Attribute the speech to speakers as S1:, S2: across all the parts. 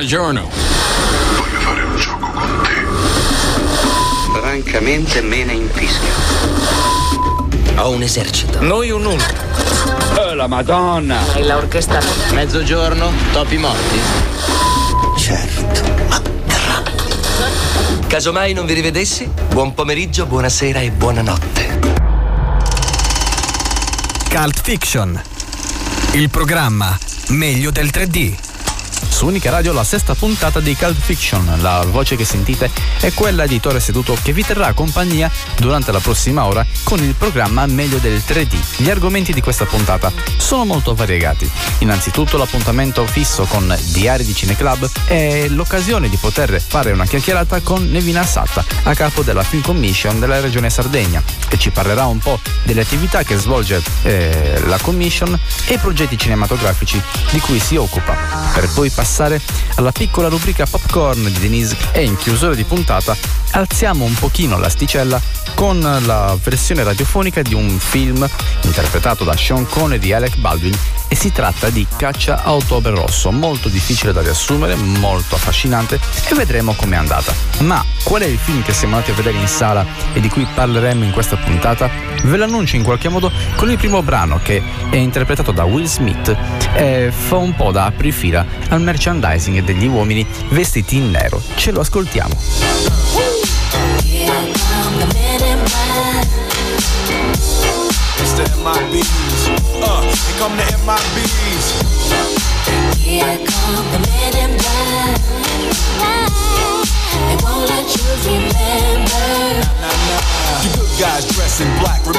S1: Buongiorno.
S2: Voglio fare un gioco con te.
S3: Francamente me ne infischio. Ho un esercito.
S4: Noi un nulla.
S1: Oh, la Madonna.
S5: E la orchestra.
S3: Mezzogiorno, topi morti? Certo, ma.
S4: Casomai non vi rivedessi, buon pomeriggio, buonasera e buonanotte.
S6: Cult Fiction. Il programma meglio del 3D.
S7: Su Unica Radio la sesta puntata di Cult Fiction. La voce che sentite è quella di Torre Seduto che vi terrà compagnia durante la prossima ora con il programma Meglio del 3D. Gli argomenti di questa puntata sono molto variegati. Innanzitutto l'appuntamento fisso con Diari di Cineclub è l'occasione di poter fare una chiacchierata con Nevina Satta, a capo della Film Commission della Regione Sardegna, che ci parlerà un po' delle attività che svolge eh, la Commission e progetti cinematografici di cui si occupa, per poi passare alla piccola rubrica Popcorn di Denise e in chiusura di puntata alziamo un pochino l'asticella con la versione radiofonica di un film interpretato da Sean Connery di Alec Baldwin e si tratta di Caccia a Ottobre Rosso, molto difficile da riassumere, molto affascinante e vedremo com'è andata. Ma qual è il film che siamo andati a vedere in sala e di cui parleremo in questa puntata? Ve l'annuncio in qualche modo con il primo brano che è interpretato da Will Smith e fa un po' da aprifila al merchandising degli uomini vestiti in nero. Ce lo ascoltiamo.
S8: It's. Uh, here come the.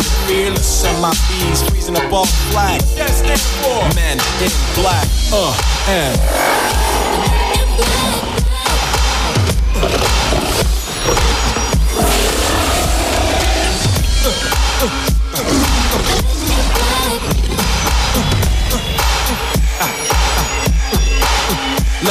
S8: We're fearless. MIBs freezing up all flag. That stands for men in black. Uh, and.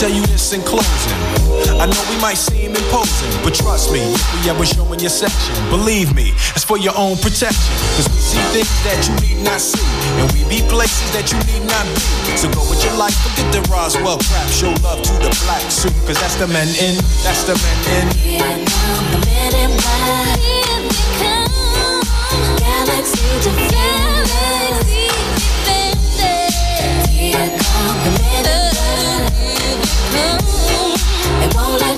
S8: Tell you this in closing. I know we might seem imposing, but trust me, we ever show in your section, believe me, it's for your own protection. Cause we see things that you need not see, and we be places that you need not be. So go with your life, forget the Roswell crap. Show love to the black suit, cause that's the men in, that's the men in.
S9: The men in black. Here they come. Galaxy defenders. Here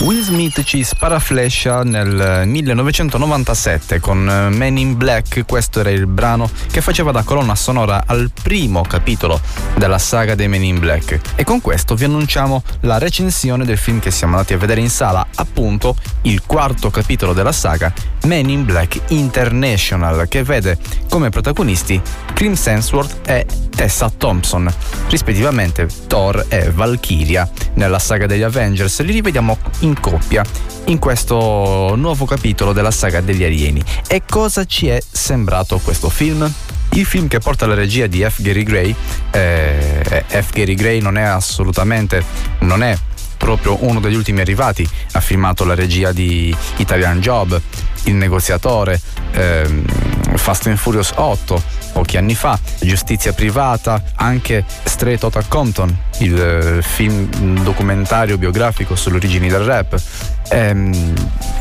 S7: Will Smith ci sparaflescia nel 1997 con Men in Black, questo era il brano che faceva da colonna sonora al primo capitolo della saga dei Men in Black. E con questo vi annunciamo la recensione del film che siamo andati a vedere in sala, appunto il quarto capitolo della saga Men in Black International che vede come protagonisti Chris Hemsworth e Tessa Thompson, rispettivamente Thor e Valkyria nella saga degli Avengers. Li rivediamo in coppia in questo nuovo capitolo della saga degli alieni. E cosa ci è sembrato questo film? Il film che porta la regia di F. Gary Gray, eh, F. Gary Gray non è assolutamente, non è proprio uno degli ultimi arrivati, ha filmato la regia di Italian Job, Il negoziatore, ehm, Fast and Furious 8, pochi anni fa, Giustizia privata, anche Straight Outta Compton, il eh, film documentario biografico sulle origini del rap. Ehm,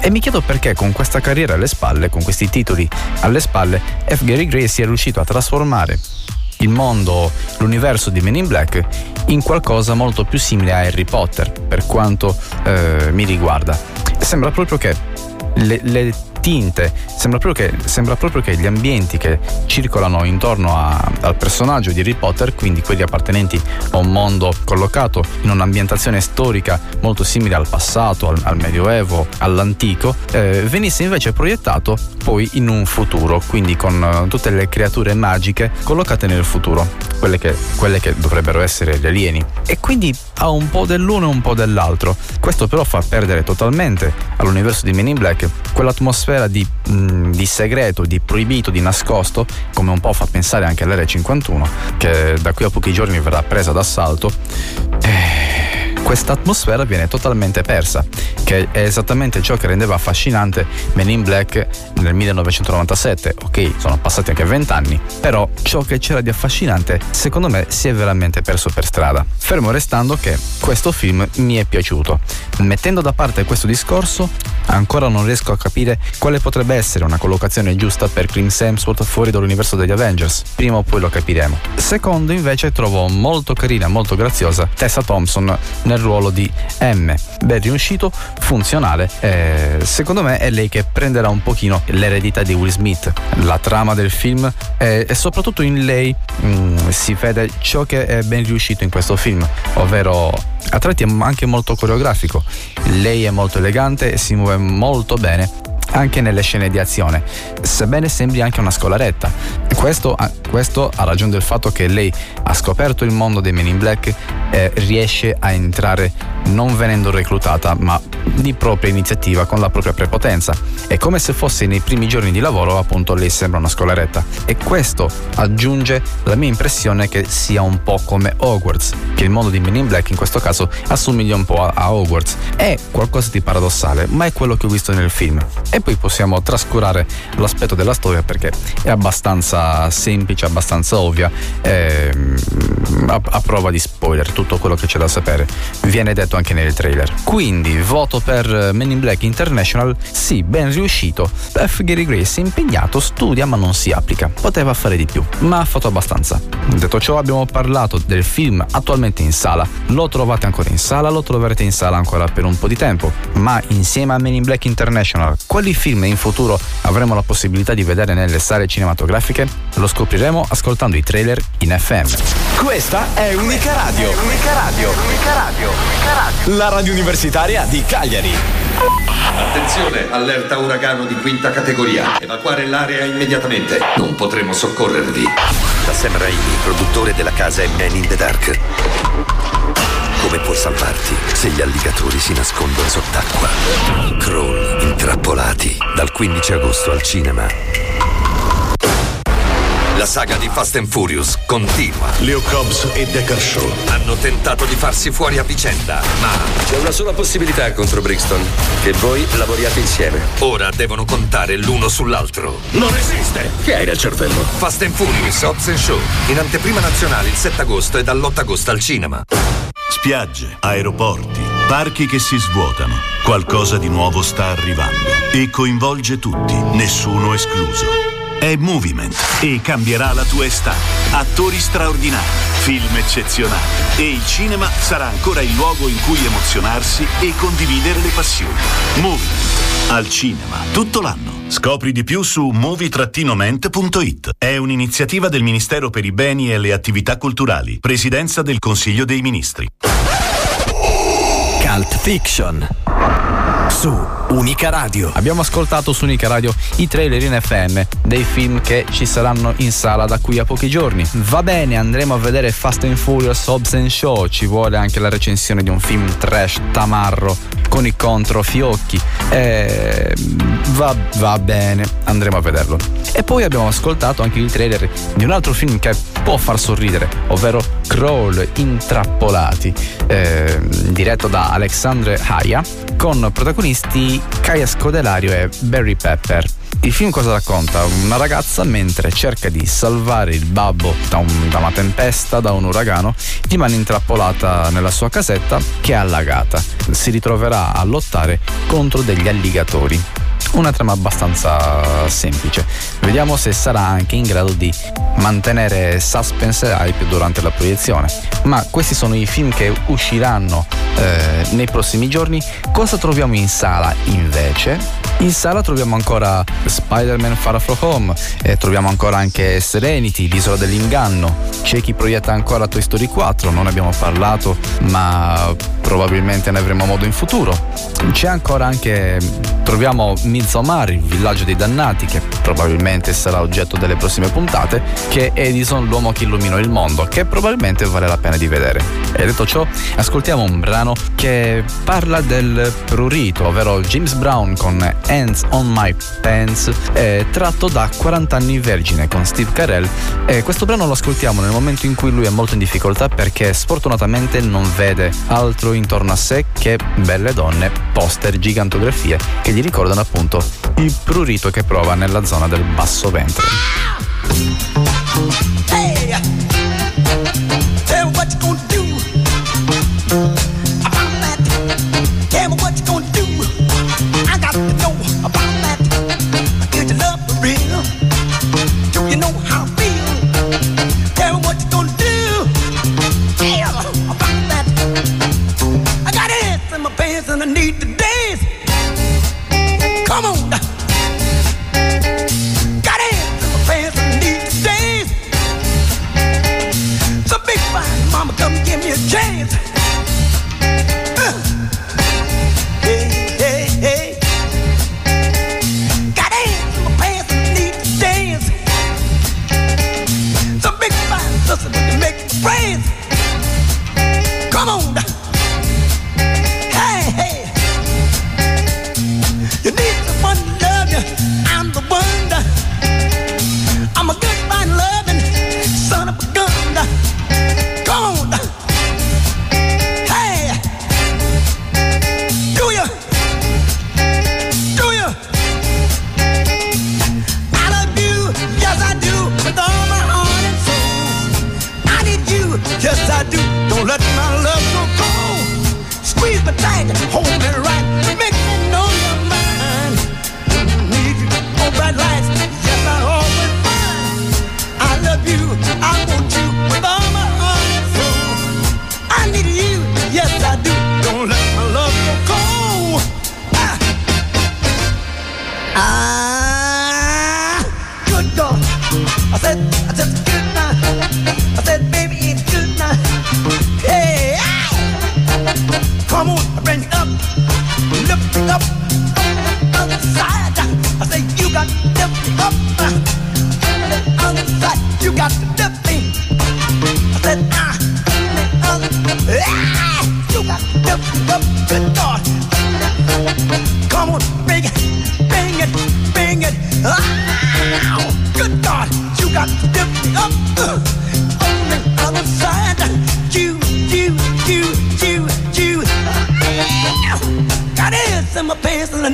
S7: e mi chiedo perché con questa carriera alle spalle, con questi titoli alle spalle, F. Gary Gray sia riuscito a trasformare il mondo, l'universo di Men in Black in qualcosa molto più simile a Harry Potter, per quanto eh, mi riguarda. Sembra proprio che le, le tinte, sembra proprio, che, sembra proprio che, gli ambienti che circolano intorno a, al personaggio di Harry Potter, quindi quelli appartenenti a un mondo collocato in un'ambientazione storica molto simile al passato, al, al medioevo, all'antico, eh, venisse invece proiettato poi in un futuro, quindi con uh, tutte le creature magiche collocate nel futuro, quelle che, quelle che dovrebbero essere gli alieni. E quindi ha un po' dell'uno e un po' dell'altro. Questo però fa perdere totalmente all'universo di Men in Black quell'atmosfera di, mh, di segreto, di proibito, di nascosto, come un po' fa pensare anche all'Area 51, che da qui a pochi giorni verrà presa d'assalto. E questa atmosfera viene totalmente persa, che è esattamente ciò che rendeva affascinante Men in Black nel 1997. Ok, sono passati anche vent'anni, però ciò che c'era di affascinante secondo me si è veramente perso per strada. Fermo restando che questo film mi è piaciuto. Mettendo da parte questo discorso, ancora non riesco a capire quale potrebbe essere una collocazione giusta per Chris Hemsworth fuori dall'universo degli Avengers. Prima o poi lo capiremo. Secondo, invece, trovo molto carina, molto graziosa Tessa Thompson nel ruolo di M. Ben riuscito, funzionale. Eh, secondo me è lei che prenderà un pochino l'eredità di Will Smith. La trama del film è, e soprattutto in lei mh, mm, si vede ciò che è ben riuscito in questo film, ovvero a tratti è anche molto coreografico. Lei è molto elegante e si muove molto bene anche nelle scene di azione, sebbene sembri anche una scolaretta. Questo, questo a ragione del fatto che lei ha scoperto il mondo dei Men in Black e riesce a entrare non venendo reclutata, ma di propria iniziativa con la propria prepotenza. È come se fosse nei primi giorni di lavoro, appunto, lei sembra una scolaretta. E questo aggiunge la mia impressione che sia un po' come Hogwarts, che il mondo di Men in Black in questo caso assomiglia un po' a, a Hogwarts. È qualcosa di paradossale, ma è quello che ho visto nel film. E poi possiamo trascurare l'aspetto della storia perché è abbastanza semplice, abbastanza ovvia, ehm, a, a prova di spoiler, tutto quello che c'è da sapere viene detto anche nel trailer. Quindi voto per Men in Black International, sì, ben riuscito. F. Gary Grace è impegnato, studia ma non si applica. Poteva fare di più, ma ha fatto abbastanza. Detto ciò abbiamo parlato del film attualmente in sala. Lo trovate ancora in sala, lo troverete in sala ancora per un po' di tempo. Ma insieme a Men in Black International, quali film in futuro avremo la possibilità di vedere nelle sale cinematografiche? Lo scopriremo ascoltando i trailer in FM.
S5: Questa è Unica Radio. Unica Radio. Unica Radio. Unica Radio. La radio universitaria di Cagliari.
S10: Attenzione, allerta uragano di quinta categoria. Evacuare l'area immediatamente. Non potremo soccorrervi.
S3: Da Sam Raimi, produttore della casa è Man in the Dark. Come puoi salvarti se gli alligatori si nascondono sott'acqua? Crawl, intrappolati, dal 15 agosto al cinema.
S10: La saga di Fast and Furious continua.
S2: Leo Cobbs e Decker Shaw.
S10: Hanno tentato di farsi fuori a vicenda, ma
S4: C'è una sola possibilità contro Brixton: che voi lavoriate insieme.
S10: ora devono contare l'uno sull'altro.
S2: Non esiste!
S4: Che hai nel cervello?
S10: Fast and Furious Hobbs and Show. In anteprima nazionale il 7 agosto e dall'8 agosto al cinema.
S2: Spiagge, aeroporti, parchi che si svuotano. Qualcosa di nuovo sta arrivando e coinvolge tutti, nessuno escluso.
S11: è Moviment e cambierà la tua estate. Attori straordinari, film eccezionali e il cinema sarà ancora il luogo in cui emozionarsi e condividere le passioni. Moviment al cinema tutto l'anno. Scopri di più su movie-ment.it. È un'iniziativa del Ministero per i beni e le attività culturali, Presidenza del Consiglio dei Ministri.
S6: Cult Fiction su Unica Radio.
S7: Abbiamo ascoltato su Unica Radio i trailer in FM dei film che ci saranno in sala da qui a pochi giorni. Va bene, andremo a vedere Fast and Furious Hobbs and Show, ci vuole anche la recensione di un film trash tamarro con i controfiocchi. Eh, va, va bene, andremo a vederlo. E poi abbiamo ascoltato anche il trailer di un altro film che può far sorridere, ovvero Crawl Intrappolati, eh, diretto da Alexandre Haya, con protagonisti Kaya Scodelario e Barry Pepper. Il film cosa racconta? Una ragazza mentre cerca di salvare il babbo da, un, da, una tempesta, da un uragano, rimane intrappolata nella sua casetta che è allagata. Si ritroverà a lottare contro degli alligatori. Una trama abbastanza semplice. Vediamo se sarà anche in grado di mantenere suspense e hype durante la proiezione. Ma questi sono i film che usciranno eh, nei prossimi giorni. Cosa troviamo in sala invece? In sala troviamo ancora Spider-Man Far From Home, eh, troviamo ancora anche Serenity, l'isola dell'inganno. C'è chi proietta ancora Toy Story 4, non abbiamo parlato, ma probabilmente ne avremo modo in futuro. C'è ancora anche, troviamo Midsommar, il villaggio dei dannati, che probabilmente sarà oggetto delle prossime puntate, che Edison, l'uomo che illuminò il mondo, che probabilmente vale la pena di vedere. E detto ciò, ascoltiamo un brano che parla del prurito, ovvero James Brown con Hands on My Pants, eh, tratto da 40 anni vergine con Steve Carell. E questo brano lo ascoltiamo nel momento in cui lui è molto in difficoltà perché sfortunatamente non vede altro intorno a sé che belle donne, poster, gigantografie che gli ricordano appunto il prurito che prova nella zona del basso ventre.
S12: Hey, on side. I say, you got to lift it up on the. You got to lift me. I said, ah, on the you got to lift it up. Good. Come on, it, it, it. Ah, good you got to lift it up on the other side. You, you, you, you, you. Got in my pants and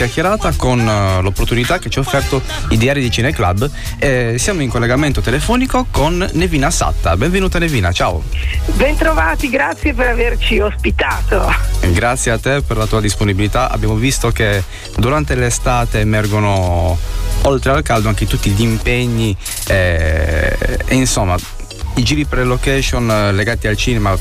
S7: chiacchierata con uh, l'opportunità che ci ha offerto i diari di Cineclub. Eh, siamo in collegamento telefonico con Nevina Satta. Benvenuta Nevina, ciao.
S13: Bentrovati, grazie per averci ospitato.
S7: Grazie a te per la tua disponibilità. Abbiamo visto che durante l'estate emergono oltre al caldo anche tutti gli impegni eh, e insomma i giri per le location eh, legati al cinema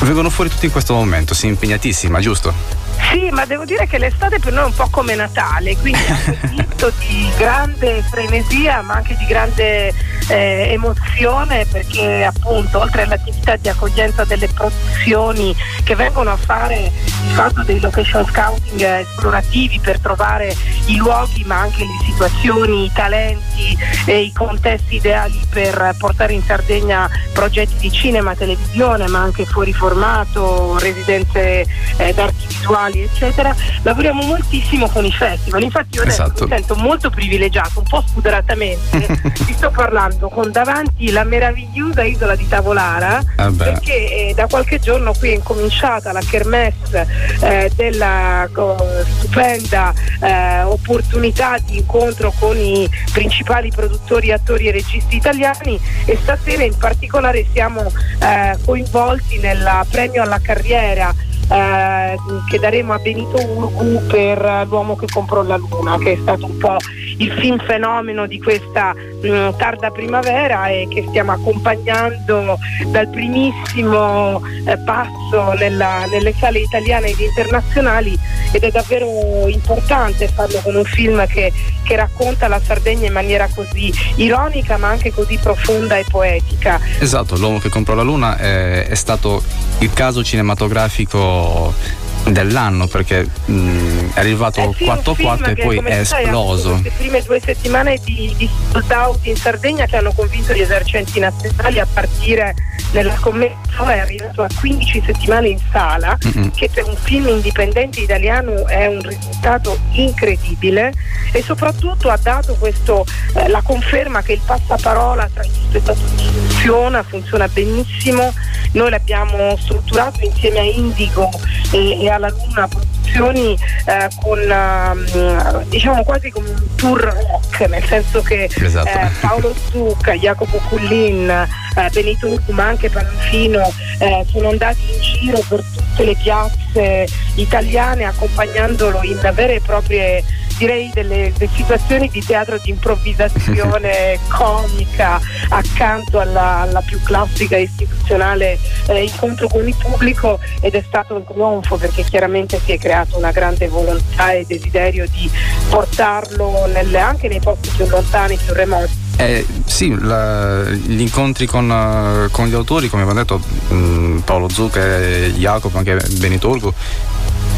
S7: vengono fuori tutti in questo momento, sei impegnatissima, giusto?
S13: Sì, ma devo dire che l'estate per noi è un po' come Natale, quindi è un momento di grande frenesia ma anche di grande eh, emozione perché appunto oltre all'attività di accoglienza delle produzioni che vengono a fare il fatto dei location scouting esplorativi per trovare i luoghi ma anche le situazioni, i talenti e i contesti ideali per portare in Sardegna progetti di cinema, televisione ma anche fuori formato, residenze eh, d'arti visuali eccetera, lavoriamo moltissimo con i festival. Infatti io adesso
S7: Esatto.
S13: mi sento molto privilegiato, un po' spudoratamente, ti sto parlando con davanti la meravigliosa isola di Tavolara,
S7: Ah
S13: perché eh, da qualche giorno qui è incominciata la kermesse eh, della co- stupenda eh, opportunità di incontro con i principali produttori, attori e registi italiani e stasera in particolare siamo eh, coinvolti nel premio alla carriera eh, che daremo a Benito Urgu per eh, L'uomo che comprò la luna, che è stato un po' il film fenomeno di questa mh, tarda primavera e che stiamo accompagnando dal primissimo eh, passo nella- nelle sale italiane ed internazionali ed è davvero importante farlo con un film che, che racconta la Sardegna in maniera così ironica ma anche così profonda e poetica.
S7: Esatto, L'uomo che comprò la luna è, è stato il caso cinematografico Oh. Dell'anno perché mh, è arrivato
S13: Eh sì, un
S7: 4-4
S13: film
S7: e poi è
S13: sai,
S7: esploso.
S13: queste prime due settimane di, di sold out in Sardegna che hanno convinto gli esercenti nazionali a partire nella scommessa è arrivato a 15 settimane in sala
S7: Mm-mm.
S13: che per un film indipendente italiano è un risultato incredibile e soprattutto ha dato questo, eh, la conferma che il passaparola tra gli spettatori funziona, funziona benissimo. Noi l'abbiamo strutturato insieme a Indigo e, e alla Luna Produzioni eh, con ehm, diciamo quasi come un tour rock, nel senso che
S7: Esatto.
S13: eh, Paolo Zucca, Jacopo Cullin, eh, Benito Urcu, ma anche Panfino eh, sono andati in giro per tutte le piazze italiane accompagnandolo in vere e proprie direi delle, delle situazioni di teatro di improvvisazione comica accanto alla, alla più classica e istituzionale eh, incontro con il pubblico ed è stato un trionfo perché chiaramente si è creata una grande volontà e desiderio di portarlo nelle- anche nei posti più lontani, più remoti.
S7: Eh, sì, la- gli incontri con, eh, con gli autori, come abbiamo detto, mh, Paolo Zucca Jacopo, anche Benito Urgu,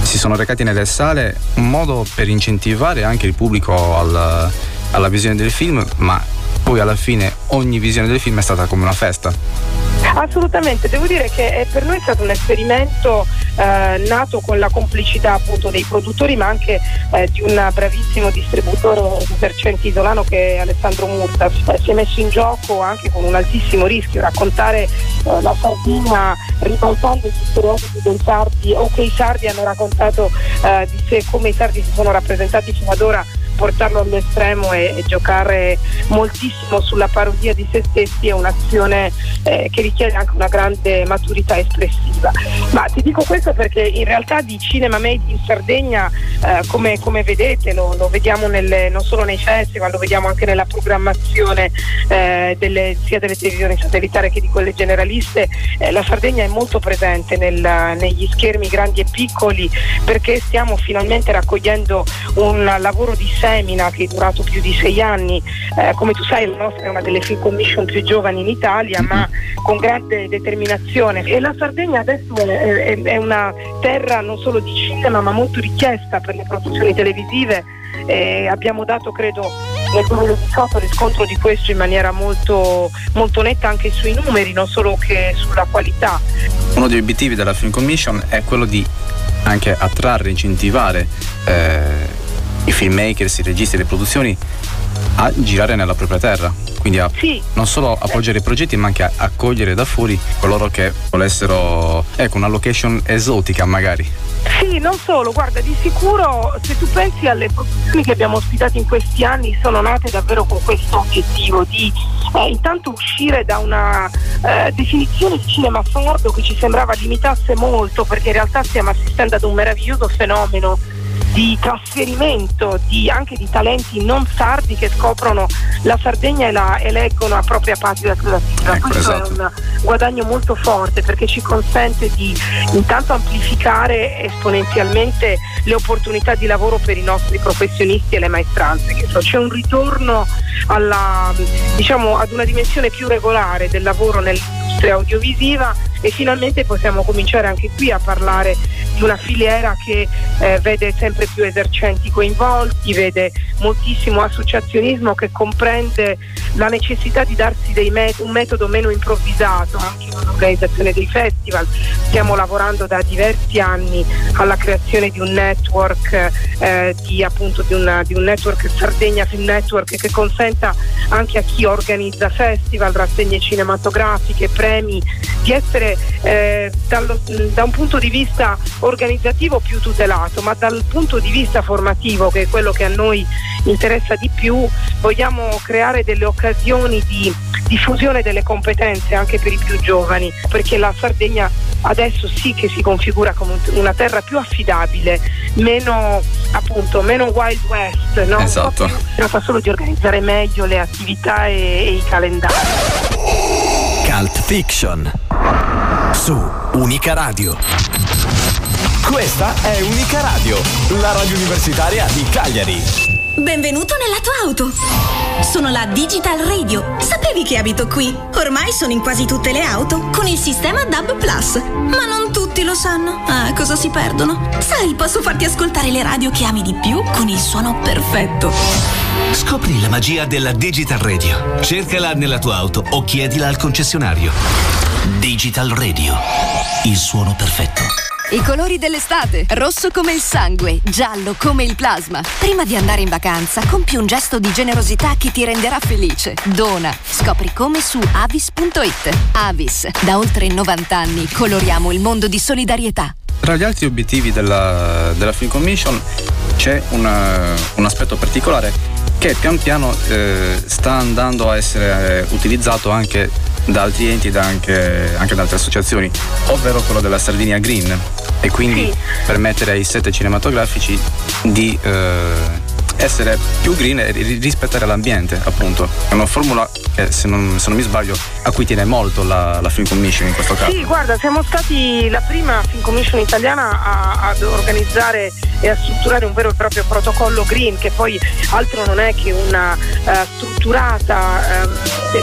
S7: si sono recati nelle sale, un modo per incentivare anche il pubblico al- alla visione del film, ma poi alla fine ogni visione del film è stata come una festa.
S13: Assolutamente, devo dire che eh, per noi è stato un esperimento eh, nato con la complicità appunto dei produttori ma anche eh, di un bravissimo distributore esercente isolano che è Alessandro Murta. Eh, si è messo in gioco anche con un altissimo rischio raccontare eh, la Sardegna ribaltando gli stereotipi dei sardi o che i sardi hanno raccontato eh, di sé come i sardi si sono rappresentati fino ad ora portarlo all'estremo e, e giocare moltissimo sulla parodia di se stessi è un'azione eh, che richiede anche una grande maturità espressiva. Ma ti dico questo perché in realtà di cinema made in Sardegna, eh, come, come vedete, lo, lo vediamo nelle- non solo nei festival, lo vediamo anche nella programmazione eh, delle- sia delle televisioni satellitari che di quelle generaliste, eh, la Sardegna è molto presente nel- negli schermi grandi e piccoli perché stiamo finalmente raccogliendo un lavoro di semina che è durato più di sei anni. Eh, come tu sai la nostra è una delle film commission più giovani in Italia, ma con grande determinazione. E la Sardegna adesso è, è- è una terra non solo di cinema, ma molto richiesta per le produzioni televisive. E abbiamo dato, credo, nel 2018 riscontro di questo in maniera molto, molto netta anche sui numeri, non solo che sulla qualità.
S7: Uno degli obiettivi della Film Commission è quello di anche attrarre, incentivare eh, i filmmakers, i registi, le produzioni a girare nella propria terra. Quindi a non solo appoggiare i progetti, ma anche a accogliere da fuori coloro che volessero, ecco, una location esotica magari.
S13: Sì, non solo, guarda, di sicuro se tu pensi alle produzioni che abbiamo ospitato in questi anni sono nate davvero con questo obiettivo di eh, intanto uscire da una eh, definizione di cinema sordo che ci sembrava limitasse molto perché in realtà stiamo assistendo ad un meraviglioso fenomeno di trasferimento di, anche di talenti non sardi che scoprono la Sardegna e la eleggono a propria patria creativa.
S7: Ecco,
S13: Questo
S7: esatto.
S13: è un guadagno molto forte perché ci consente di intanto amplificare esponenzialmente le opportunità di lavoro per i nostri professionisti e le maestranze. C'è un ritorno alla, diciamo, ad una dimensione più regolare del lavoro nell'industria audiovisiva e finalmente possiamo cominciare anche qui a parlare di una filiera che eh, vede sempre più esercenti coinvolti, vede moltissimo associazionismo che comprende la necessità di darsi met- un metodo meno improvvisato anche nell'organizzazione dei festival. Stiamo lavorando da diversi anni alla creazione di un network, eh, di, appunto, di, una- di un network Sardegna Film Network che consenta anche a chi organizza festival, rassegne cinematografiche, premi, di essere eh, dallo- da un punto di vista organizzativo più tutelato, ma dal punto di vista formativo, che è quello che a noi interessa di più, vogliamo creare delle occasioni di diffusione delle competenze anche per i più giovani, perché la Sardegna adesso sì che si configura come un- una terra più affidabile, meno appunto meno Wild West, no?
S7: Esatto.
S13: si tratta solo di organizzare meglio le attività e, e i calendari.
S6: Cult Fiction. Su Unica Radio.
S5: Questa è Unica Radio, la radio universitaria di Cagliari.
S14: Benvenuto nella tua auto. Sono la Digital Radio. Sapevi che abito qui? Ormai sono in quasi tutte le auto con il sistema DAB Plus. Ma non tutti lo sanno. Ah, cosa si perdono? Sai, posso farti ascoltare le radio che ami di più con il suono perfetto.
S15: Scopri la magia della Digital Radio. Cercala nella tua auto o chiedila al concessionario. Digital Radio. Il suono perfetto.
S16: I colori dell'estate, rosso come il sangue, giallo come il plasma. Prima di andare in vacanza, compi un gesto di generosità che ti renderà felice. Dona. Scopri come su avis.it. Avis, da oltre 90 anni coloriamo il mondo di solidarietà.
S7: Tra gli altri obiettivi della, della Film Commission c'è una- un aspetto particolare che pian piano eh, sta andando a essere eh, utilizzato anche da altri enti e da anche, anche da altre associazioni, ovvero quello della Sardinia Green e quindi permettere ai set cinematografici di eh, essere più green e ri- rispettare l'ambiente, appunto. È una formula che, se non, se non mi sbaglio, a cui tiene molto la, la Film Commission in questo caso.
S13: Sì, guarda, siamo stati la prima Film Commission italiana a- ad organizzare e a strutturare un vero e proprio protocollo green, che poi altro non è che una eh, strutturata ehm,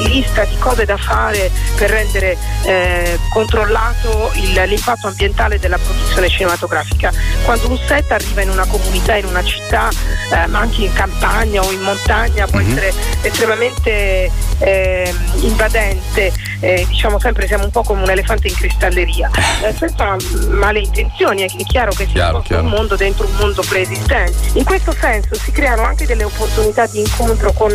S13: lista di cose da fare per rendere eh, controllato il- l'impatto ambientale della produzione cinematografica. Quando un set arriva in una comunità, in una città, eh, ma anche in campagna o in montagna, può essere estremamente ehm, invadente, eh, diciamo sempre siamo un po' come un elefante in cristalleria, eh, senza male intenzioni, è chiaro che si sposta un mondo dentro un mondo preesistente. In questo senso si creano anche delle opportunità di incontro con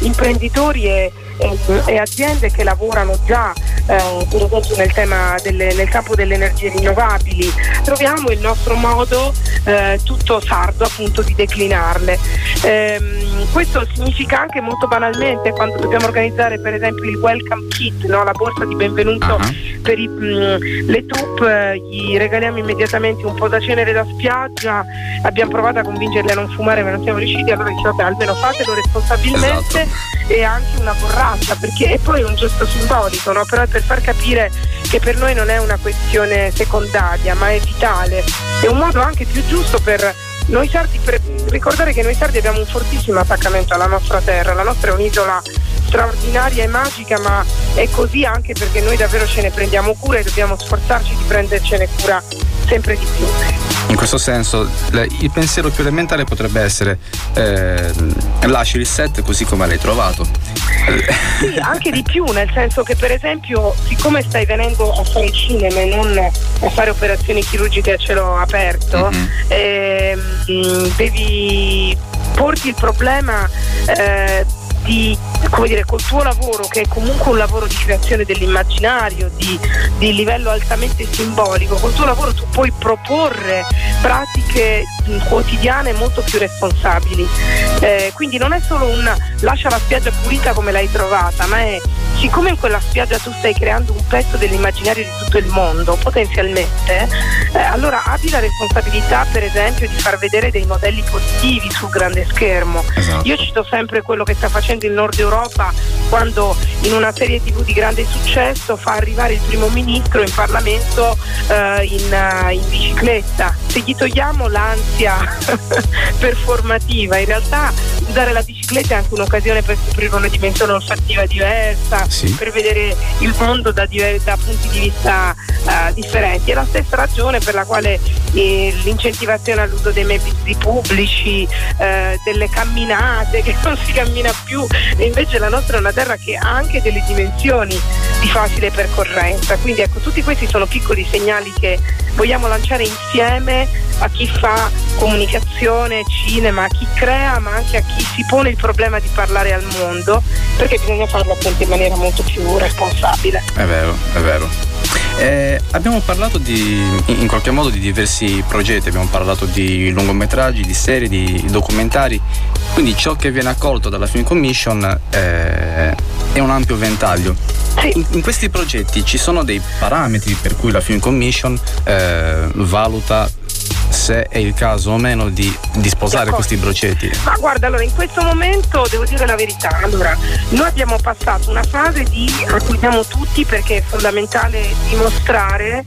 S13: imprenditori e, e- e aziende che lavorano già eh, per esempio nel, tema delle- nel campo delle energie rinnovabili. Troviamo il nostro modo eh, tutto sardo appunto di declinarle. Ehm, questo significa anche molto banalmente quando dobbiamo organizzare per esempio il welcome kit, no? la borsa di benvenuto per i, mh, le troupe, eh, gli regaliamo immediatamente un po' da cenere da spiaggia, abbiamo provato a convincerli a non fumare ma non siamo riusciti, allora diciamo vabbè almeno fatelo responsabilmente e anche una borraccia perché è poi un gesto simbolico, no? però è per far capire che per noi non è una questione secondaria ma è vitale, è un modo anche più giusto per noi sardi, per ricordare che noi sardi abbiamo un fortissimo attaccamento alla nostra terra, la nostra è un'isola straordinaria e magica, ma è così anche perché noi davvero ce ne prendiamo cura e dobbiamo sforzarci di prendercene cura sempre di più.
S7: In questo senso, il pensiero più elementare potrebbe essere eh, lasci il set così come l'hai trovato.
S13: Sì, anche di più, nel senso che per esempio, siccome stai venendo a fare cinema e non a fare operazioni chirurgiche a cielo aperto, ehm, devi porti il problema eh, di come dire, col tuo lavoro, che è comunque un lavoro di creazione dell'immaginario, di, di livello altamente simbolico, col tuo lavoro tu puoi proporre pratiche quotidiane molto più responsabili. Eh, quindi non è solo un lascia la spiaggia pulita come l'hai trovata, ma è siccome in quella spiaggia tu stai creando un pezzo dell'immaginario di tutto il mondo, potenzialmente, eh, allora abbi la responsabilità per esempio di far vedere dei modelli positivi sul grande schermo. Io cito sempre quello che sta facendo il Nord Europa quando in una serie tv di grande successo fa arrivare il primo ministro in Parlamento eh, in, eh, in bicicletta. Se gli togliamo l'ansia performativa, in realtà usare la bicicletta è anche un'occasione per scoprire una dimensione olfattiva diversa, per vedere il mondo da, diver- da punti di vista eh, differenti. È la stessa ragione per la quale eh, l'incentivazione all'uso dei mezzi pubblici, eh, delle camminate, che non si cammina più, e invece la nostra è una terra che ha anche delle dimensioni di facile percorrenza. Quindi ecco, tutti questi sono piccoli segnali che vogliamo lanciare insieme a chi fa comunicazione, cinema, a chi crea, ma anche a chi si pone il problema di parlare al mondo, perché bisogna farlo appunto in maniera molto più responsabile.
S7: È vero, è vero. Eh, abbiamo parlato di, in qualche modo di diversi progetti, abbiamo parlato di lungometraggi, di serie, di documentari, quindi ciò che viene accolto dalla Film Commission eh, è un ampio ventaglio. In, in questi progetti ci sono dei parametri per cui la Film Commission eh, valuta se è il caso o meno di, di sposare questi progetti.
S13: Ma guarda, allora in questo momento devo dire la verità. Allora, noi abbiamo passato una fase di a cui siamo tutti perché è fondamentale dimostrare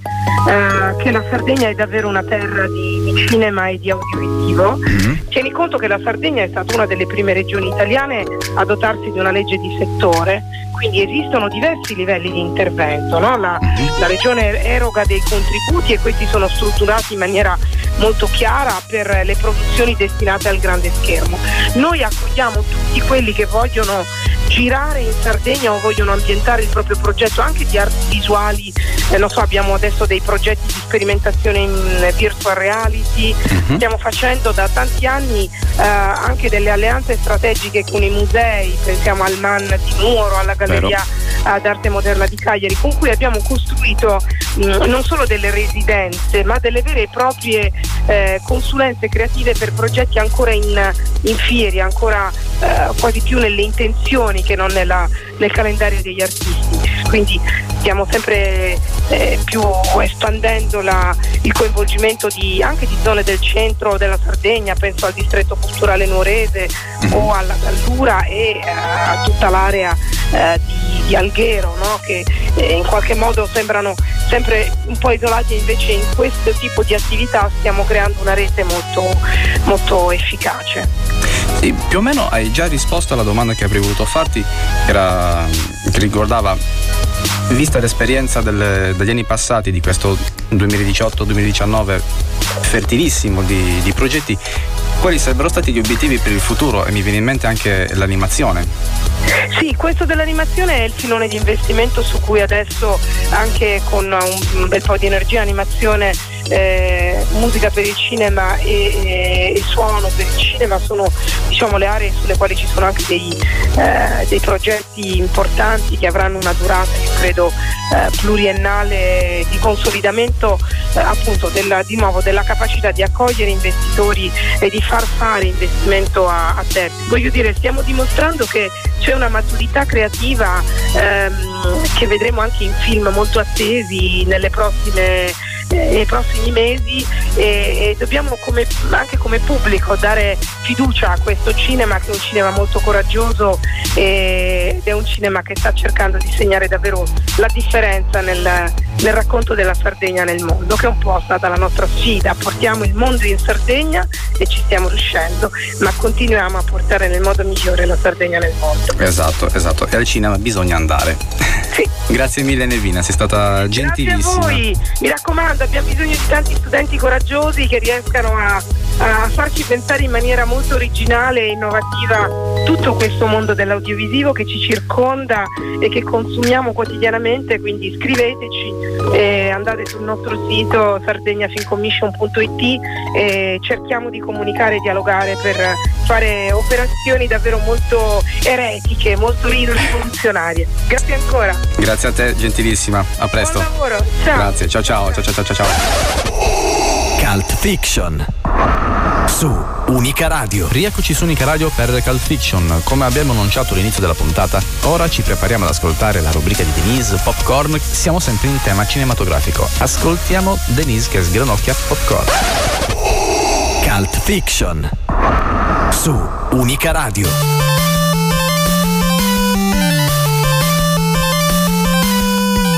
S13: eh, che la Sardegna è davvero una terra di, di cinema e di audiovisivo. Tieni conto che la Sardegna è stata una delle prime regioni italiane a dotarsi di una legge di settore, quindi esistono diversi livelli di intervento. no? La, la regione eroga dei contributi e questi sono strutturati in maniera molto chiara per le produzioni destinate al grande schermo. Noi accogliamo tutti quelli che vogliono girare in Sardegna o vogliono ambientare il proprio progetto anche di arti visuali, eh, non so, abbiamo adesso dei progetti di sperimentazione in virtual reality, stiamo facendo da tanti anni eh, anche delle alleanze strategiche con i musei, pensiamo al MAN di Nuoro, alla Galleria eh, d'arte moderna di Cagliari, con cui abbiamo costruito mh, non solo delle residenze, ma delle vere e proprie eh, consulenze creative per progetti ancora in, in fieri, ancora eh, quasi più nelle intenzioni che non nella- nel calendario degli artisti. Quindi stiamo sempre eh, più espandendo la- il coinvolgimento di- anche di zone del centro della Sardegna, penso al distretto culturale nuorese o alla Gallura e eh, a tutta l'area di, di Alghero, no? che eh, in qualche modo sembrano sempre un po' isolati invece in questo tipo di attività stiamo creando una rete molto, molto efficace.
S7: Sì, più o meno hai già risposto alla domanda che avrei voluto farti, era, che riguardava, vista l'esperienza del- degli anni passati di questo 2018-2019 fertilissimo di, di progetti, quali sarebbero stati gli obiettivi per il futuro? E mi viene in mente anche l'animazione.
S13: Sì, questo dell'animazione è il filone di investimento su cui adesso anche con un, bel po' di energia, animazione, eh, musica per il cinema e, e- suono per il cinema sono diciamo, le aree sulle quali ci sono anche dei, eh, dei progetti importanti che avranno una durata, io credo, eh, pluriennale di consolidamento eh, appunto della, di nuovo della capacità di accogliere investitori e di far fare investimento a, a terzi. Voglio dire, stiamo dimostrando che c'è una maturità creativa ehm, che vedremo anche in film molto attesi nelle prossime nei prossimi mesi e, e dobbiamo come- anche come pubblico dare fiducia a questo cinema che è un cinema molto coraggioso e- ed è un cinema che sta cercando di segnare davvero la differenza nel, nel racconto della Sardegna nel mondo, che è un po' stata la nostra sfida. Portiamo il mondo in Sardegna e ci stiamo riuscendo, ma continuiamo a portare nel modo migliore la Sardegna nel mondo.
S7: Esatto, esatto. E al cinema bisogna andare. Grazie mille Nevina, sei stata
S13: Grazie a
S7: gentilissima.
S13: voi, mi raccomando, abbiamo bisogno di tanti studenti coraggiosi che riescano a, a farci pensare in maniera molto originale e innovativa tutto questo mondo dell'audiovisivo che ci circonda e che consumiamo quotidianamente, quindi scriveteci, e andate sul nostro sito sardegnafincommission.it e cerchiamo di comunicare e dialogare per fare operazioni davvero molto eretiche, molto rivoluzionarie. Grazie ancora.
S7: Grazie a te, gentilissima. A presto.
S13: Buon lavoro. Ciao.
S7: Grazie, ciao ciao, ciao ciao ciao ciao.
S6: Cult Fiction su Unica Radio.
S7: Rieccoci su Unica Radio per Cult Fiction. Come abbiamo annunciato all'inizio della puntata, ora ci prepariamo ad ascoltare la rubrica di Denise Popcorn. Siamo sempre in tema cinematografico. Ascoltiamo Denise che sgranocchia popcorn.
S6: Cult Fiction su Unica Radio.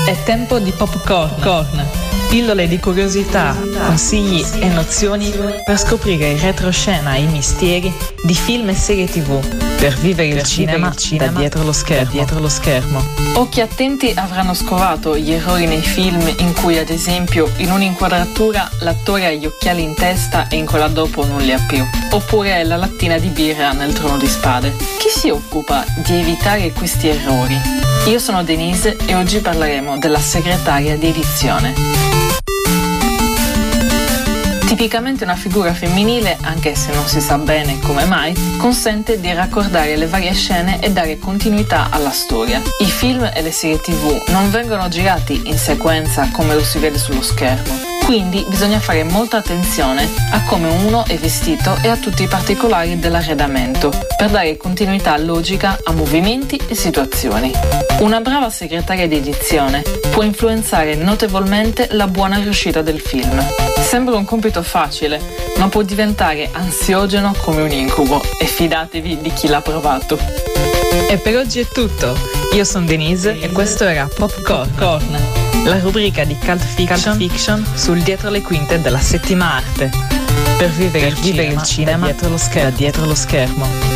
S17: È tempo di popcorn. Corn. Pillole di curiosità, consigli e nozioni per scoprire in retroscena i misteri di film e serie tv. Per vivere il, cinema, da dietro lo schermo. dietro lo schermo.
S18: Occhi attenti avranno scovato gli errori nei film in cui, ad esempio, in un'inquadratura l'attore ha gli occhiali in testa e in quella dopo non li ha più. Oppure la lattina di birra nel trono di spade. Chi si occupa di evitare questi errori? Io sono Denise e oggi parleremo della segretaria di edizione. Tipicamente una figura femminile, anche se non si sa bene come mai, consente di raccordare le varie scene e dare continuità alla storia. I film e le serie tv non vengono girati in sequenza come lo si vede sullo schermo. Quindi bisogna fare molta attenzione a come uno è vestito e a tutti i particolari dell'arredamento, per dare continuità logica a movimenti e situazioni. Una brava segretaria di edizione può influenzare notevolmente la buona riuscita del film. Sembra un compito facile, ma può diventare ansiogeno come un incubo e fidatevi di chi l'ha provato.
S17: E per oggi è tutto. Io sono Denise e questo era Popcorn, Corn, la rubrica di Cult Fiction, Fiction sul dietro le quinte della settima arte. Per vivere, per il, vivere cinema, il cinema dietro lo schermo. dietro lo schermo.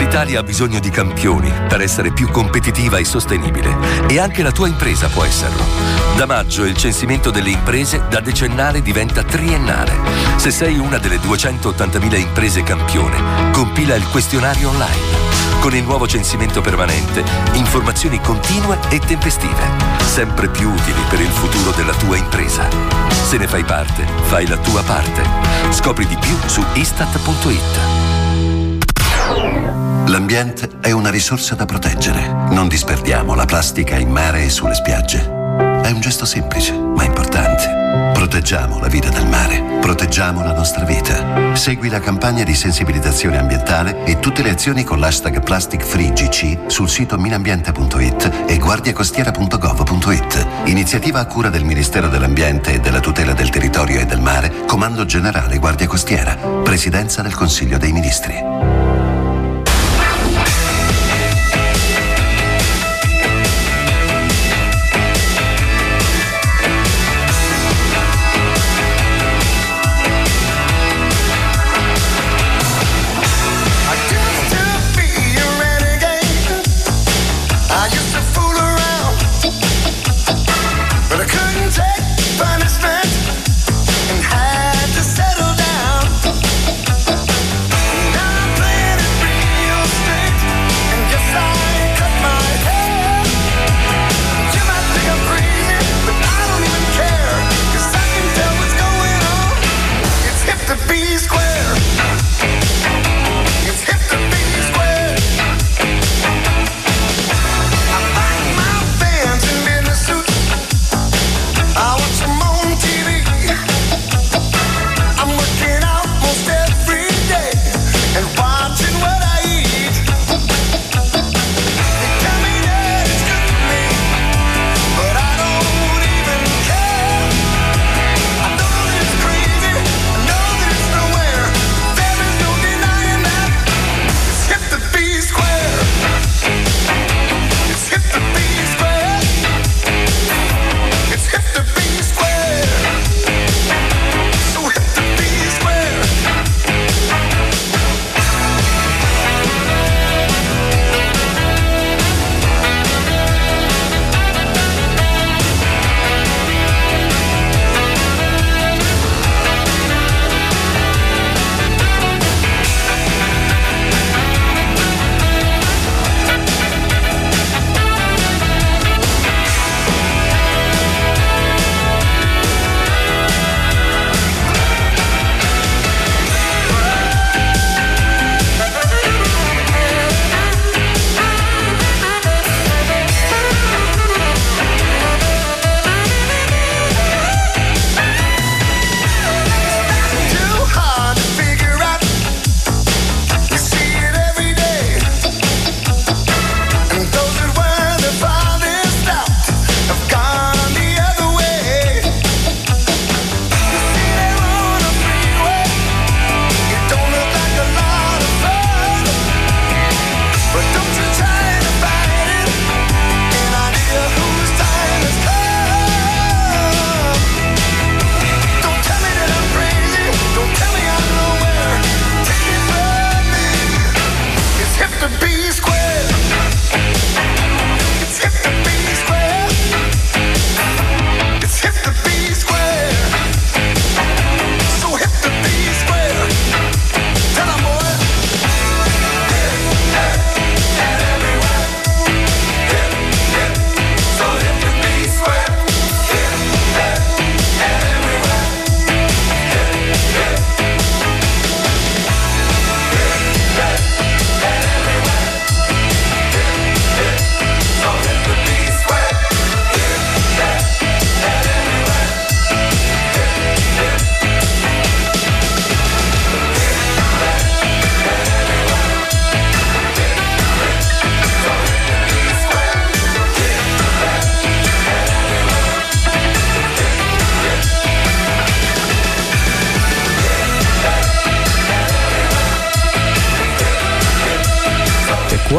S3: L'Italia ha bisogno di campioni per essere più competitiva e sostenibile e anche la tua impresa può esserlo. Da maggio il censimento delle imprese da decennale diventa triennale. Se sei una delle 280.000 imprese campione, compila il questionario online. Con il nuovo censimento permanente, informazioni continue e tempestive, sempre più utili per il futuro della tua impresa. Se ne fai parte, fai la tua parte. Scopri di più su istat.it.
S19: L'ambiente è una risorsa da proteggere. Non disperdiamo la plastica in mare e sulle spiagge. È un gesto semplice, ma importante. Proteggiamo la vita del mare, proteggiamo la nostra vita. Segui la campagna di sensibilizzazione ambientale e tutte le azioni con l'hashtag plasticfreegc sul sito minambiente.it e guardiacostiera.gov.it. Iniziativa a cura del Ministero dell'Ambiente e della tutela del territorio e del mare, Comando Generale Guardia Costiera, Presidenza del Consiglio dei Ministri.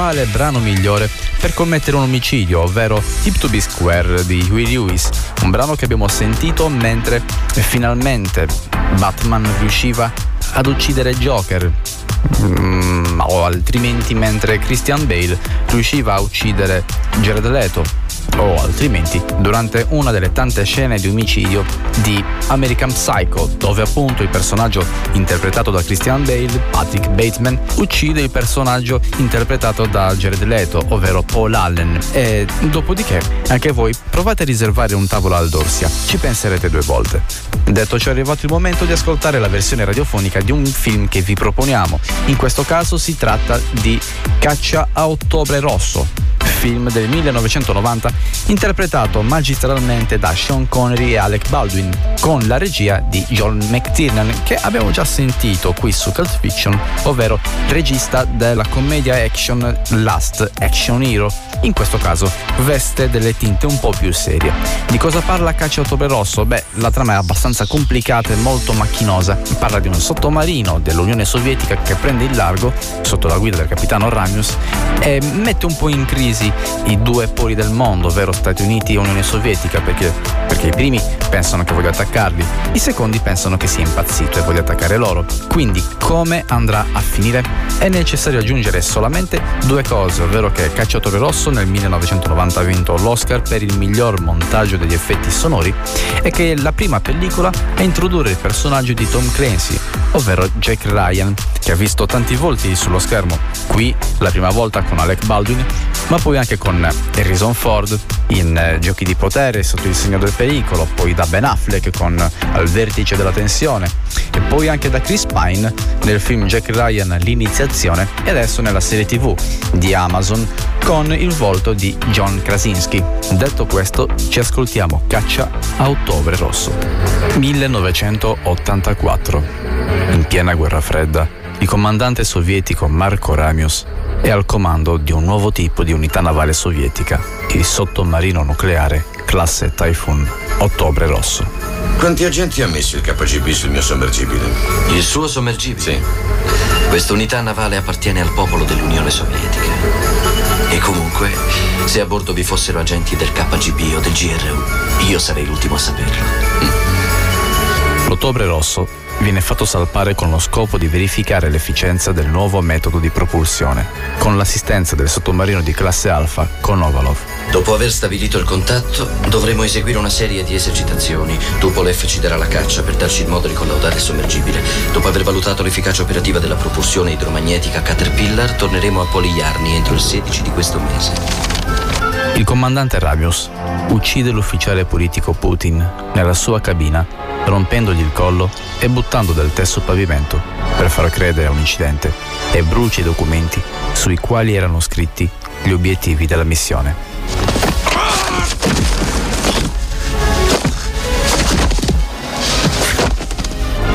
S7: Quale brano migliore per commettere un omicidio, ovvero Tip to Be Square di Huey Lewis, un brano che abbiamo sentito mentre finalmente Batman riusciva ad uccidere Joker. Mm, o altrimenti mentre Christian Bale riusciva a uccidere Jared Leto o altrimenti durante una delle tante scene di omicidio di American Psycho, dove appunto il personaggio interpretato da Christian Bale, Patrick Bateman, uccide il personaggio interpretato da Jared Leto, ovvero Paul Allen. E dopodiché anche voi provate a riservare un tavolo al Dorsia, ci penserete due volte. Detto ciò è arrivato il momento di ascoltare la versione radiofonica di un film che vi proponiamo. In questo caso si tratta di Caccia a Ottobre Rosso, film del 1990 interpretato magistralmente da Sean Connery e Alec Baldwin con la regia di John McTiernan che abbiamo già sentito qui su Cult Fiction ovvero regista della commedia action Last Action Hero in questo caso veste delle tinte un po' più serie. Di cosa parla Caccia Ottobre Rosso? Beh, la trama è abbastanza complicata e molto macchinosa. Parla di un sottomarino dell'Unione Sovietica che prende il largo sotto la guida del capitano Ramius e mette un po' in crisi i due poli del mondo, ovvero Stati Uniti e Unione Sovietica, perché, perché i primi pensano che voglia attaccarli, i secondi pensano che sia impazzito e voglia attaccare loro. Quindi come andrà a finire? È necessario aggiungere solamente due cose, ovvero che Caccia Ottobre Rosso nel 1990 ha vinto l'Oscar per il miglior montaggio degli effetti sonori e che la prima pellicola a introdurre il personaggio di Tom Clancy, ovvero Jack Ryan, che ha visto tanti volti sullo schermo, qui la prima volta con Alec Baldwin, ma poi anche con Harrison Ford in eh, Giochi di potere sotto il segno del pericolo, poi da Ben Affleck con Al vertice della tensione e poi anche da Chris Pine nel film Jack Ryan L'iniziazione e adesso nella serie tv di Amazon con il volto di John Krasinski. Detto questo, ci ascoltiamo Caccia a Ottobre Rosso. 1984. In piena guerra fredda, il comandante sovietico Marco Ramius è al comando di un nuovo tipo di unità navale sovietica, il sottomarino nucleare classe Typhoon Ottobre Rosso.
S20: Quanti agenti ha messo il KGB sul mio sommergibile?
S4: Il suo sommergibile?
S20: Sì.
S4: Questa unità navale appartiene al popolo dell'Unione Sovietica. E comunque, se a bordo vi fossero agenti del KGB o del GRU, io sarei l'ultimo a saperlo.
S7: L'Ottobre Rosso viene fatto salpare con lo scopo di verificare l'efficienza del nuovo metodo di propulsione, con l'assistenza del sottomarino di classe Alpha Konovalov.
S4: Dopo aver stabilito il contatto, dovremo eseguire una serie di esercitazioni. Tupolev ci darà la caccia per darci il modo di collaudare il sommergibile. Dopo aver valutato l'efficacia operativa della propulsione idromagnetica Caterpillar, torneremo a Poliarni entro il 16 di questo mese.
S7: Il comandante Ramius uccide l'ufficiale politico Putin nella sua cabina, rompendogli il collo e buttando del tè sul pavimento per far credere a un incidente e brucia i documenti sui quali erano scritti gli obiettivi della missione.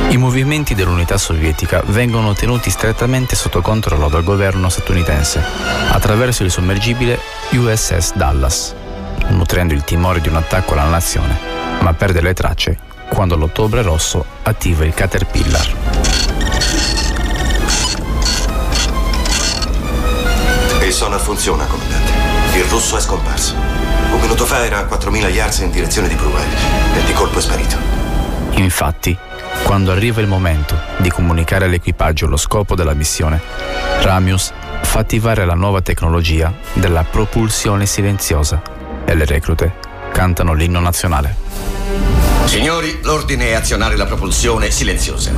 S7: I movimenti dell'unità sovietica vengono tenuti strettamente sotto controllo dal governo statunitense attraverso il sommergibile USS Dallas, nutrendo il timore di un attacco alla nazione, ma perde le tracce quando l'Ottobre Rosso attiva il Caterpillar.
S20: Il sonar funziona, comandante. Il russo è scomparso. Un minuto fa era a 4.000 yards in direzione di Bruwell e di colpo è sparito.
S7: Infatti, quando arriva il momento di comunicare all'equipaggio lo scopo della missione, Ramius fa attivare la nuova tecnologia della propulsione silenziosa e le reclute cantano l'inno nazionale.
S20: Signori, l'ordine è azionare la propulsione silenziosa.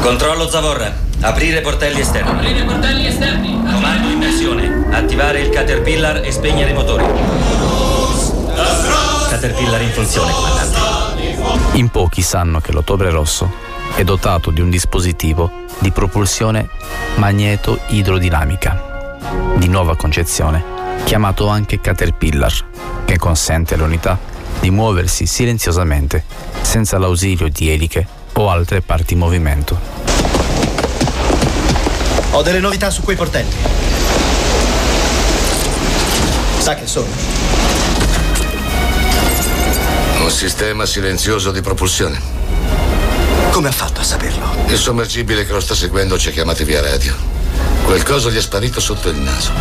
S4: Controllo Zavorra. Aprire portelli esterni.
S21: Aprire portelli esterni.
S4: Comando immersione. Attivare il Caterpillar e spegnere i motori. Caterpillar in funzione, comandante.
S7: In pochi sanno che l'Ottobre Rosso è dotato di un dispositivo di propulsione magneto-idrodinamica di nuova concezione, chiamato anche Caterpillar, che consente all'unità di muoversi silenziosamente senza l'ausilio di eliche o altre parti in movimento.
S22: Ho delle novità su quei portelli. Sa che sono?
S20: Un sistema silenzioso di propulsione.
S22: Come ha fatto a saperlo?
S20: Il sommergibile che lo sta seguendo ci ha chiamati via radio.
S23: Qualcosa gli è sparito sotto il naso.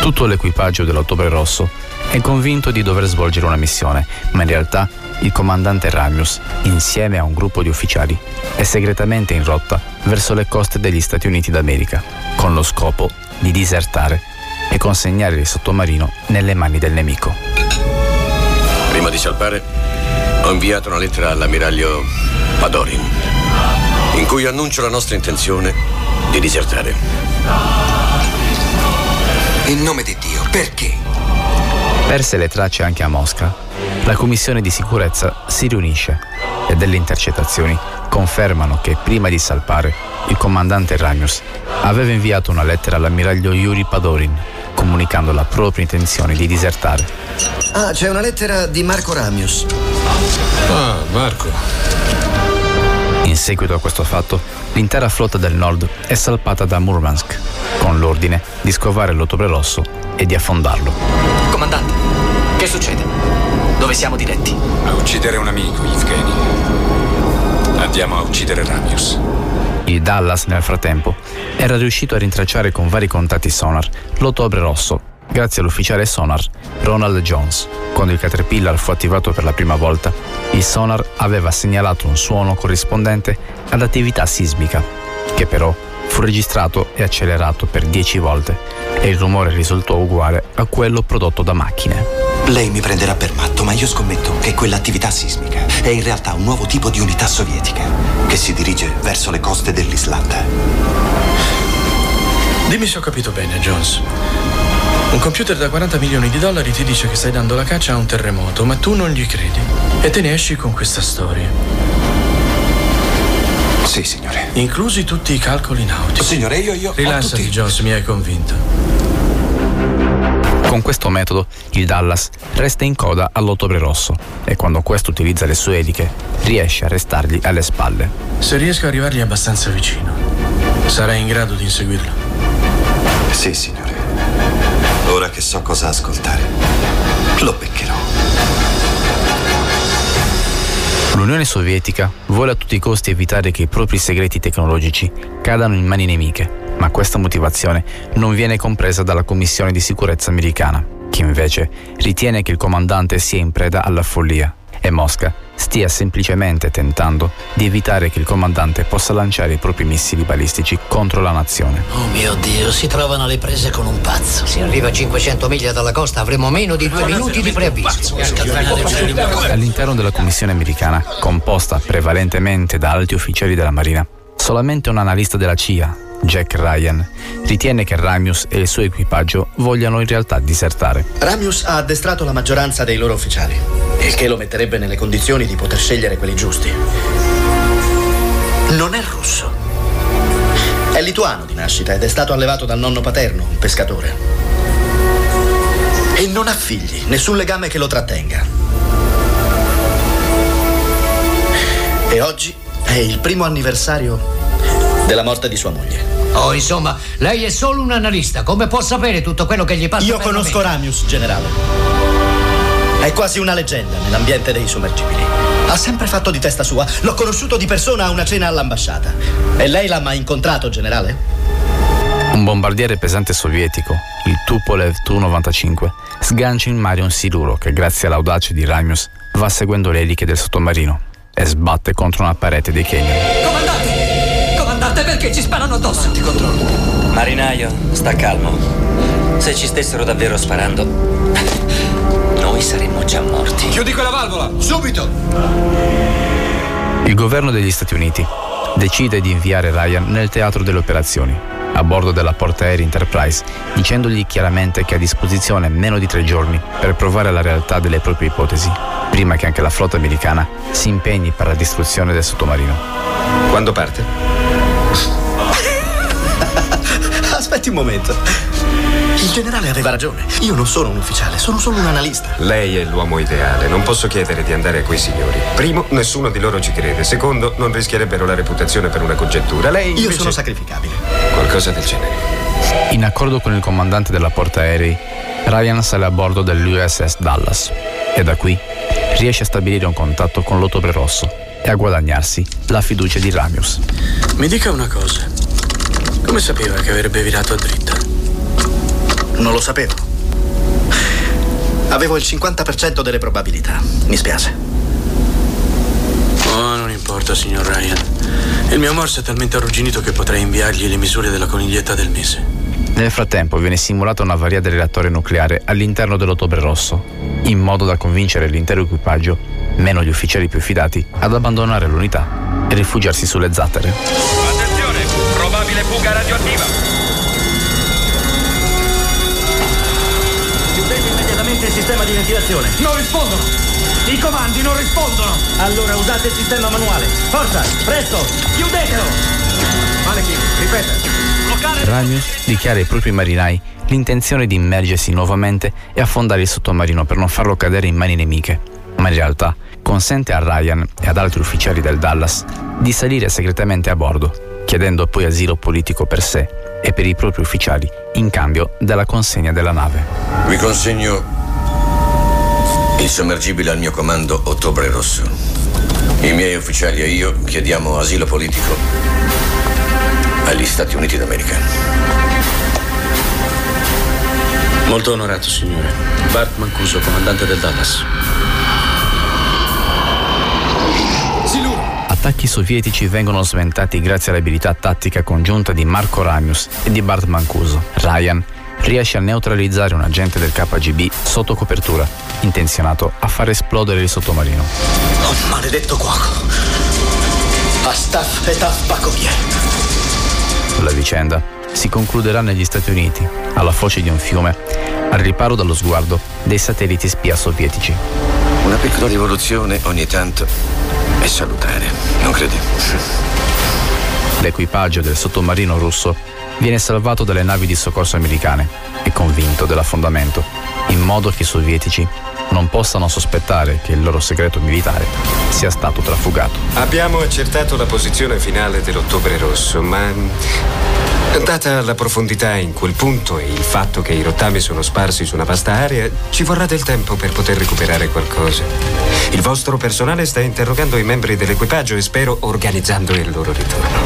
S7: Tutto l'equipaggio dell'Ottobre Rosso è convinto di dover svolgere una missione, ma in realtà il comandante Ramius, insieme a un gruppo di ufficiali, è segretamente in rotta verso le coste degli Stati Uniti d'America, con lo scopo di disertare e consegnare il sottomarino nelle mani del nemico.
S21: Prima di salpare, ho inviato una lettera all'ammiraglio Padorin, in cui annuncio la nostra intenzione di disertare.
S24: In nome di Dio, perché?
S7: Perse le tracce anche a Mosca, la commissione di sicurezza si riunisce e delle intercettazioni confermano che prima di salpare il comandante Ramius aveva inviato una lettera all'ammiraglio Yuri Padorin comunicando la propria intenzione di disertare.
S24: Ah, c'è una lettera di Marco Ramius.
S23: Ah, Marco.
S7: In seguito a questo fatto, l'intera flotta del nord è salpata da Murmansk con l'ordine di scovare l'Ottobre Rosso e di affondarlo.
S25: Comandante, che succede? Dove siamo diretti?
S23: A uccidere un amico, Yevgeny. Andiamo a uccidere Ramius.
S7: Il Dallas, nel frattempo, era riuscito a rintracciare con vari contatti sonar l'Ottobre Rosso, grazie all'ufficiale sonar Ronald Jones. Quando il Caterpillar fu attivato per la prima volta, il sonar aveva segnalato un suono corrispondente ad attività sismica, che però fu registrato e accelerato per 10 volte e il rumore risultò uguale a quello prodotto da macchine.
S24: Lei mi prenderà per matto, ma io scommetto che quell'attività sismica è in realtà un nuovo tipo di unità sovietica che si dirige verso le coste dell'Islanda.
S26: Dimmi se ho capito bene, Jones. Un computer da 40 milioni di dollari ti dice che stai dando la caccia a un terremoto, ma tu non gli credi. E te ne esci con questa storia.
S24: Sì, signore.
S26: Inclusi tutti i calcoli nautici.
S24: Signore, io, io. ho
S26: Rilassati,
S24: tutti-
S26: Jones, mi hai convinto.
S7: Con questo metodo, il Dallas resta in coda all'Ottobre Rosso e quando questo utilizza le sue eliche, riesce a restargli alle spalle.
S26: Se riesco a arrivargli abbastanza vicino, sarai in grado di inseguirlo.
S24: Sì, signore. Che so cosa ascoltare, lo beccherò.
S7: L'Unione Sovietica vuole a tutti i costi evitare che i propri segreti tecnologici cadano in mani nemiche, ma questa motivazione non viene compresa dalla Commissione di sicurezza americana, che invece ritiene che il comandante sia in preda alla follia e Mosca stia semplicemente tentando di evitare che il comandante possa lanciare i propri missili balistici contro la nazione.
S27: Oh mio Dio, si trovano alle prese con un pazzo. Se arriva a 500 miglia dalla costa avremo meno di due minuti di preavviso.
S7: All'interno della commissione americana, composta prevalentemente da alti ufficiali della Marina, solamente un analista della CIA, Jack Ryan, ritiene che Ramius e il suo equipaggio vogliano in realtà disertare.
S22: Ramius ha addestrato la maggioranza dei loro ufficiali, il che lo metterebbe nelle condizioni di poter scegliere quelli giusti. Non è russo. È lituano di nascita ed è stato allevato dal nonno paterno, un pescatore. E non ha figli, nessun legame che lo trattenga. E oggi è il primo anniversario della morte di sua moglie.
S27: Oh, insomma, lei è solo un analista. Come può sapere tutto quello che gli passa
S22: Io
S27: per la
S22: conosco? Ramius, generale. È quasi una leggenda nell'ambiente dei sommergibili. Ha sempre fatto di testa sua. L'ho conosciuto di persona a una cena all'ambasciata. E lei l'ha mai incontrato, generale?
S7: Un bombardiere pesante sovietico, il Tupolev Tu-95, sgancia in mare un siluro che grazie all'audacia di Ramius va seguendo le eliche del sottomarino e sbatte contro una parete dei canyon.
S25: Comandante! Comandante, perché ci sparano addosso? Ti controllo.
S4: Marinaio, sta calmo. Se ci stessero davvero sparando, noi saremmo già morti.
S23: Chiudi quella valvola! Subito!
S7: Il governo degli Stati Uniti decide di inviare Ryan nel teatro delle operazioni, a bordo della portaerei Enterprise, dicendogli chiaramente che ha a disposizione meno di tre giorni per provare la realtà delle proprie ipotesi, prima che anche la flotta americana si impegni per la distruzione del sottomarino.
S10: Quando parte?
S22: Aspetti un momento. Il generale aveva ragione. Io non sono un ufficiale, sono solo un analista.
S10: Lei è l'uomo ideale, non posso chiedere di andare a quei signori. Primo, nessuno di loro ci crede. Secondo, non rischierebbero la reputazione per una congettura. Lei
S22: Io
S10: invece...
S22: sono sacrificabile.
S10: Qualcosa del genere.
S7: In accordo con il comandante della portaerei, Ryan sale a bordo dell'USS Dallas e da qui riesce a stabilire un contatto con l'Ottobre Rosso e a guadagnarsi la fiducia di Ramius.
S26: Mi dica una cosa. Come sapeva che avrebbe virato a dritta?
S22: Non lo sapevo. Avevo il 50% delle probabilità. Mi spiace.
S26: Oh, non importa, signor Ryan. Il mio morso è talmente arrugginito che potrei inviargli le misure della coniglietta del mese.
S7: Nel frattempo viene simulata un'avaria del reattore nucleare all'interno dell'Ottobre Rosso, in modo da convincere l'intero equipaggio, meno gli ufficiali più fidati, ad abbandonare l'unità e rifugiarsi sulle zattere.
S28: Attenzione, probabile fuga radioattiva.
S22: Chiudete immediatamente il sistema di ventilazione.
S29: Non rispondono! I comandi non rispondono!
S22: Allora usate il sistema manuale. Forza, presto, chiudetelo!
S29: Manechin, ripete.
S7: Ranius dichiara ai propri marinai l'intenzione di immergersi nuovamente e affondare il sottomarino per non farlo cadere in mani nemiche, ma in realtà consente a Ryan e ad altri ufficiali del Dallas di salire segretamente a bordo, chiedendo poi asilo politico per sé e per i propri ufficiali in cambio della consegna della nave.
S21: Vi consegno il sommergibile al mio comando Ottobre Rosso. I miei ufficiali e io chiediamo asilo politico agli Stati Uniti d'America.
S26: Molto onorato, signore. Bart Mancuso, comandante del Dallas.
S7: Attacchi sovietici vengono sventati grazie all'abilità tattica congiunta di Marco Ramius e di Bart Mancuso. Ryan riesce a neutralizzare un agente del KGB sotto copertura, intenzionato a far esplodere il sottomarino.
S22: Oh, maledetto cuoco! Astaf et Bakovie.
S7: La vicenda si concluderà negli Stati Uniti, alla foce di un fiume, al riparo dallo sguardo dei satelliti spia sovietici.
S21: Una piccola rivoluzione ogni tanto è salutare, non credi?
S7: L'equipaggio del sottomarino russo viene salvato dalle navi di soccorso americane e convinto dell'affondamento, in modo che i sovietici non possano sospettare che il loro segreto militare sia stato trafugato.
S10: Abbiamo accertato la posizione finale dell'Ottobre Rosso, ma data la profondità in quel punto e il fatto che i rottami sono sparsi su una vasta area, ci vorrà del tempo per poter recuperare qualcosa. Il vostro personale sta interrogando i membri dell'equipaggio e spero organizzando il loro ritorno.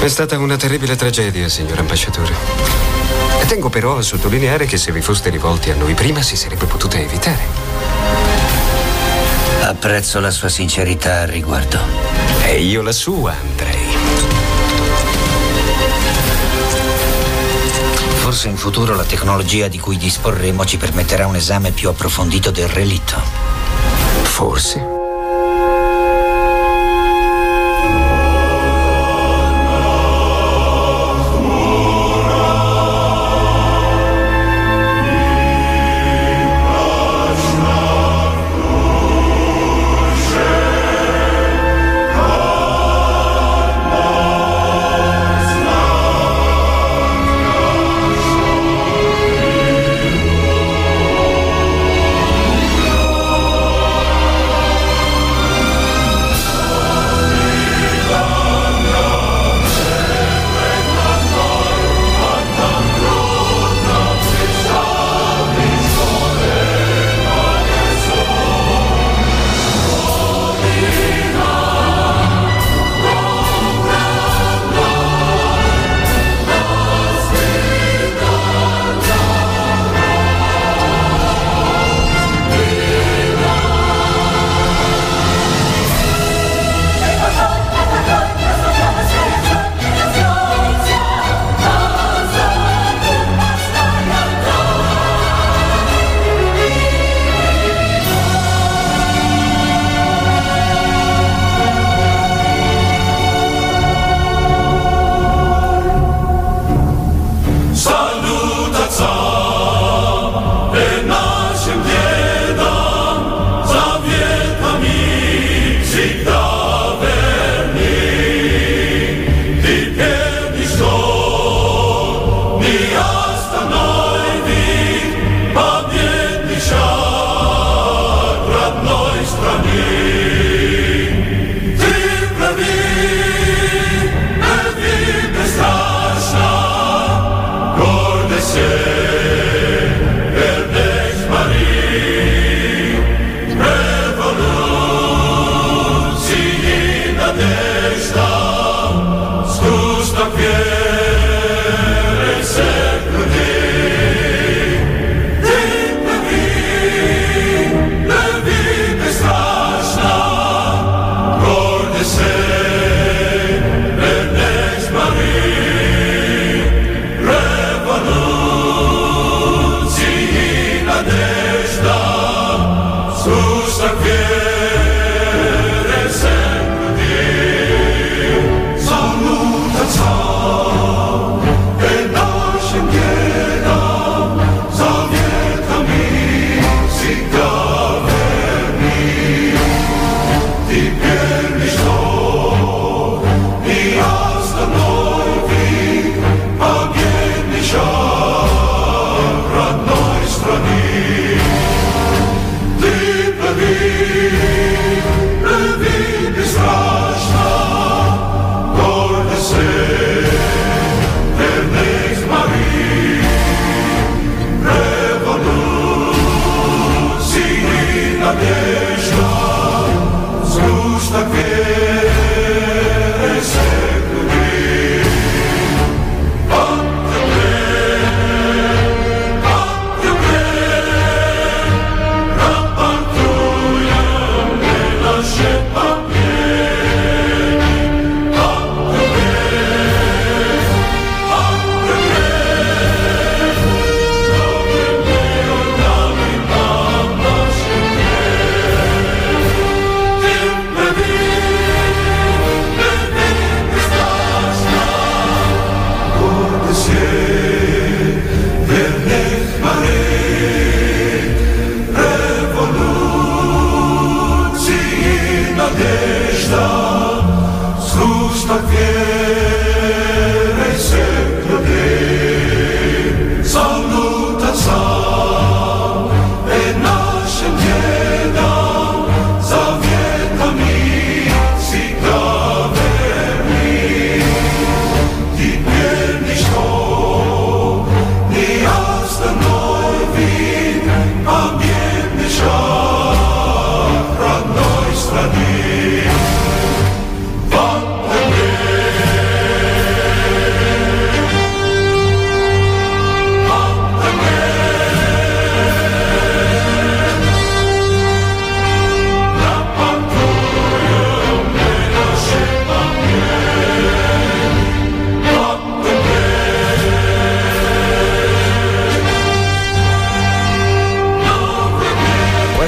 S10: È stata una terribile tragedia, signor ambasciatore. Tengo però a sottolineare che se vi foste rivolti a noi prima si sarebbe potuta evitare.
S27: Apprezzo la sua sincerità al riguardo.
S10: E io la sua, Andrei.
S27: Forse in futuro la tecnologia di cui disporremo ci permetterà un esame più approfondito del relitto.
S10: Forse.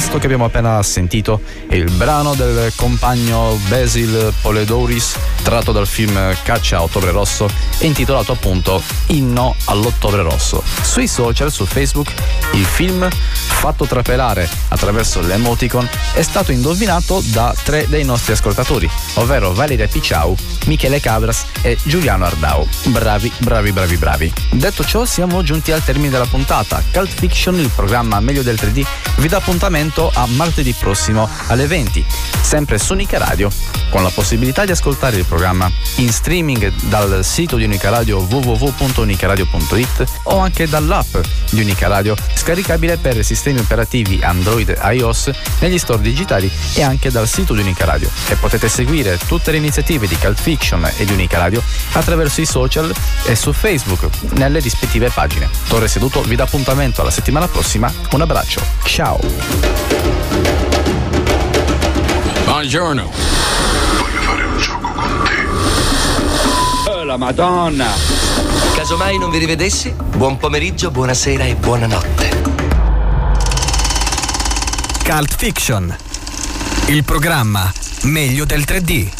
S7: Questo che abbiamo appena sentito è il brano del compagno Basil Poledouris tratto dal film Caccia a Ottobre Rosso e intitolato appunto Inno all'Ottobre Rosso. Sui social, su Facebook, il film fatto trapelare attraverso l'emoticon è stato indovinato da tre dei nostri ascoltatori, ovvero Valeria Picciau, Michele Cabras e Giuliano Ardau. Bravi, bravi, bravi, bravi. Detto ciò, siamo giunti al termine della puntata. Cult Fiction, il programma meglio del 3D, vi dà appuntamento a martedì prossimo alle 20, sempre su Unica Radio, con la possibilità di ascoltare il programma in streaming dal sito di Unica Radio www.unicaradio.it o anche dall'app di Unica Radio, scaricabile per sistemi operativi Android e iOS negli store digitali e anche dal sito di Unica Radio. E potete seguire tutte le iniziative di Cult Fiction e di Unica Radio attraverso i social e su Facebook nelle rispettive pagine. Torre Seduto vi dà appuntamento alla settimana prossima. Un abbraccio. Ciao.
S23: Buongiorno.
S30: Voglio fare un gioco con te.
S28: Oh, la Madonna!
S31: Casomai non vi rivedessi, buon pomeriggio, buonasera e buonanotte.
S5: Cult Fiction. Il programma meglio del 3D.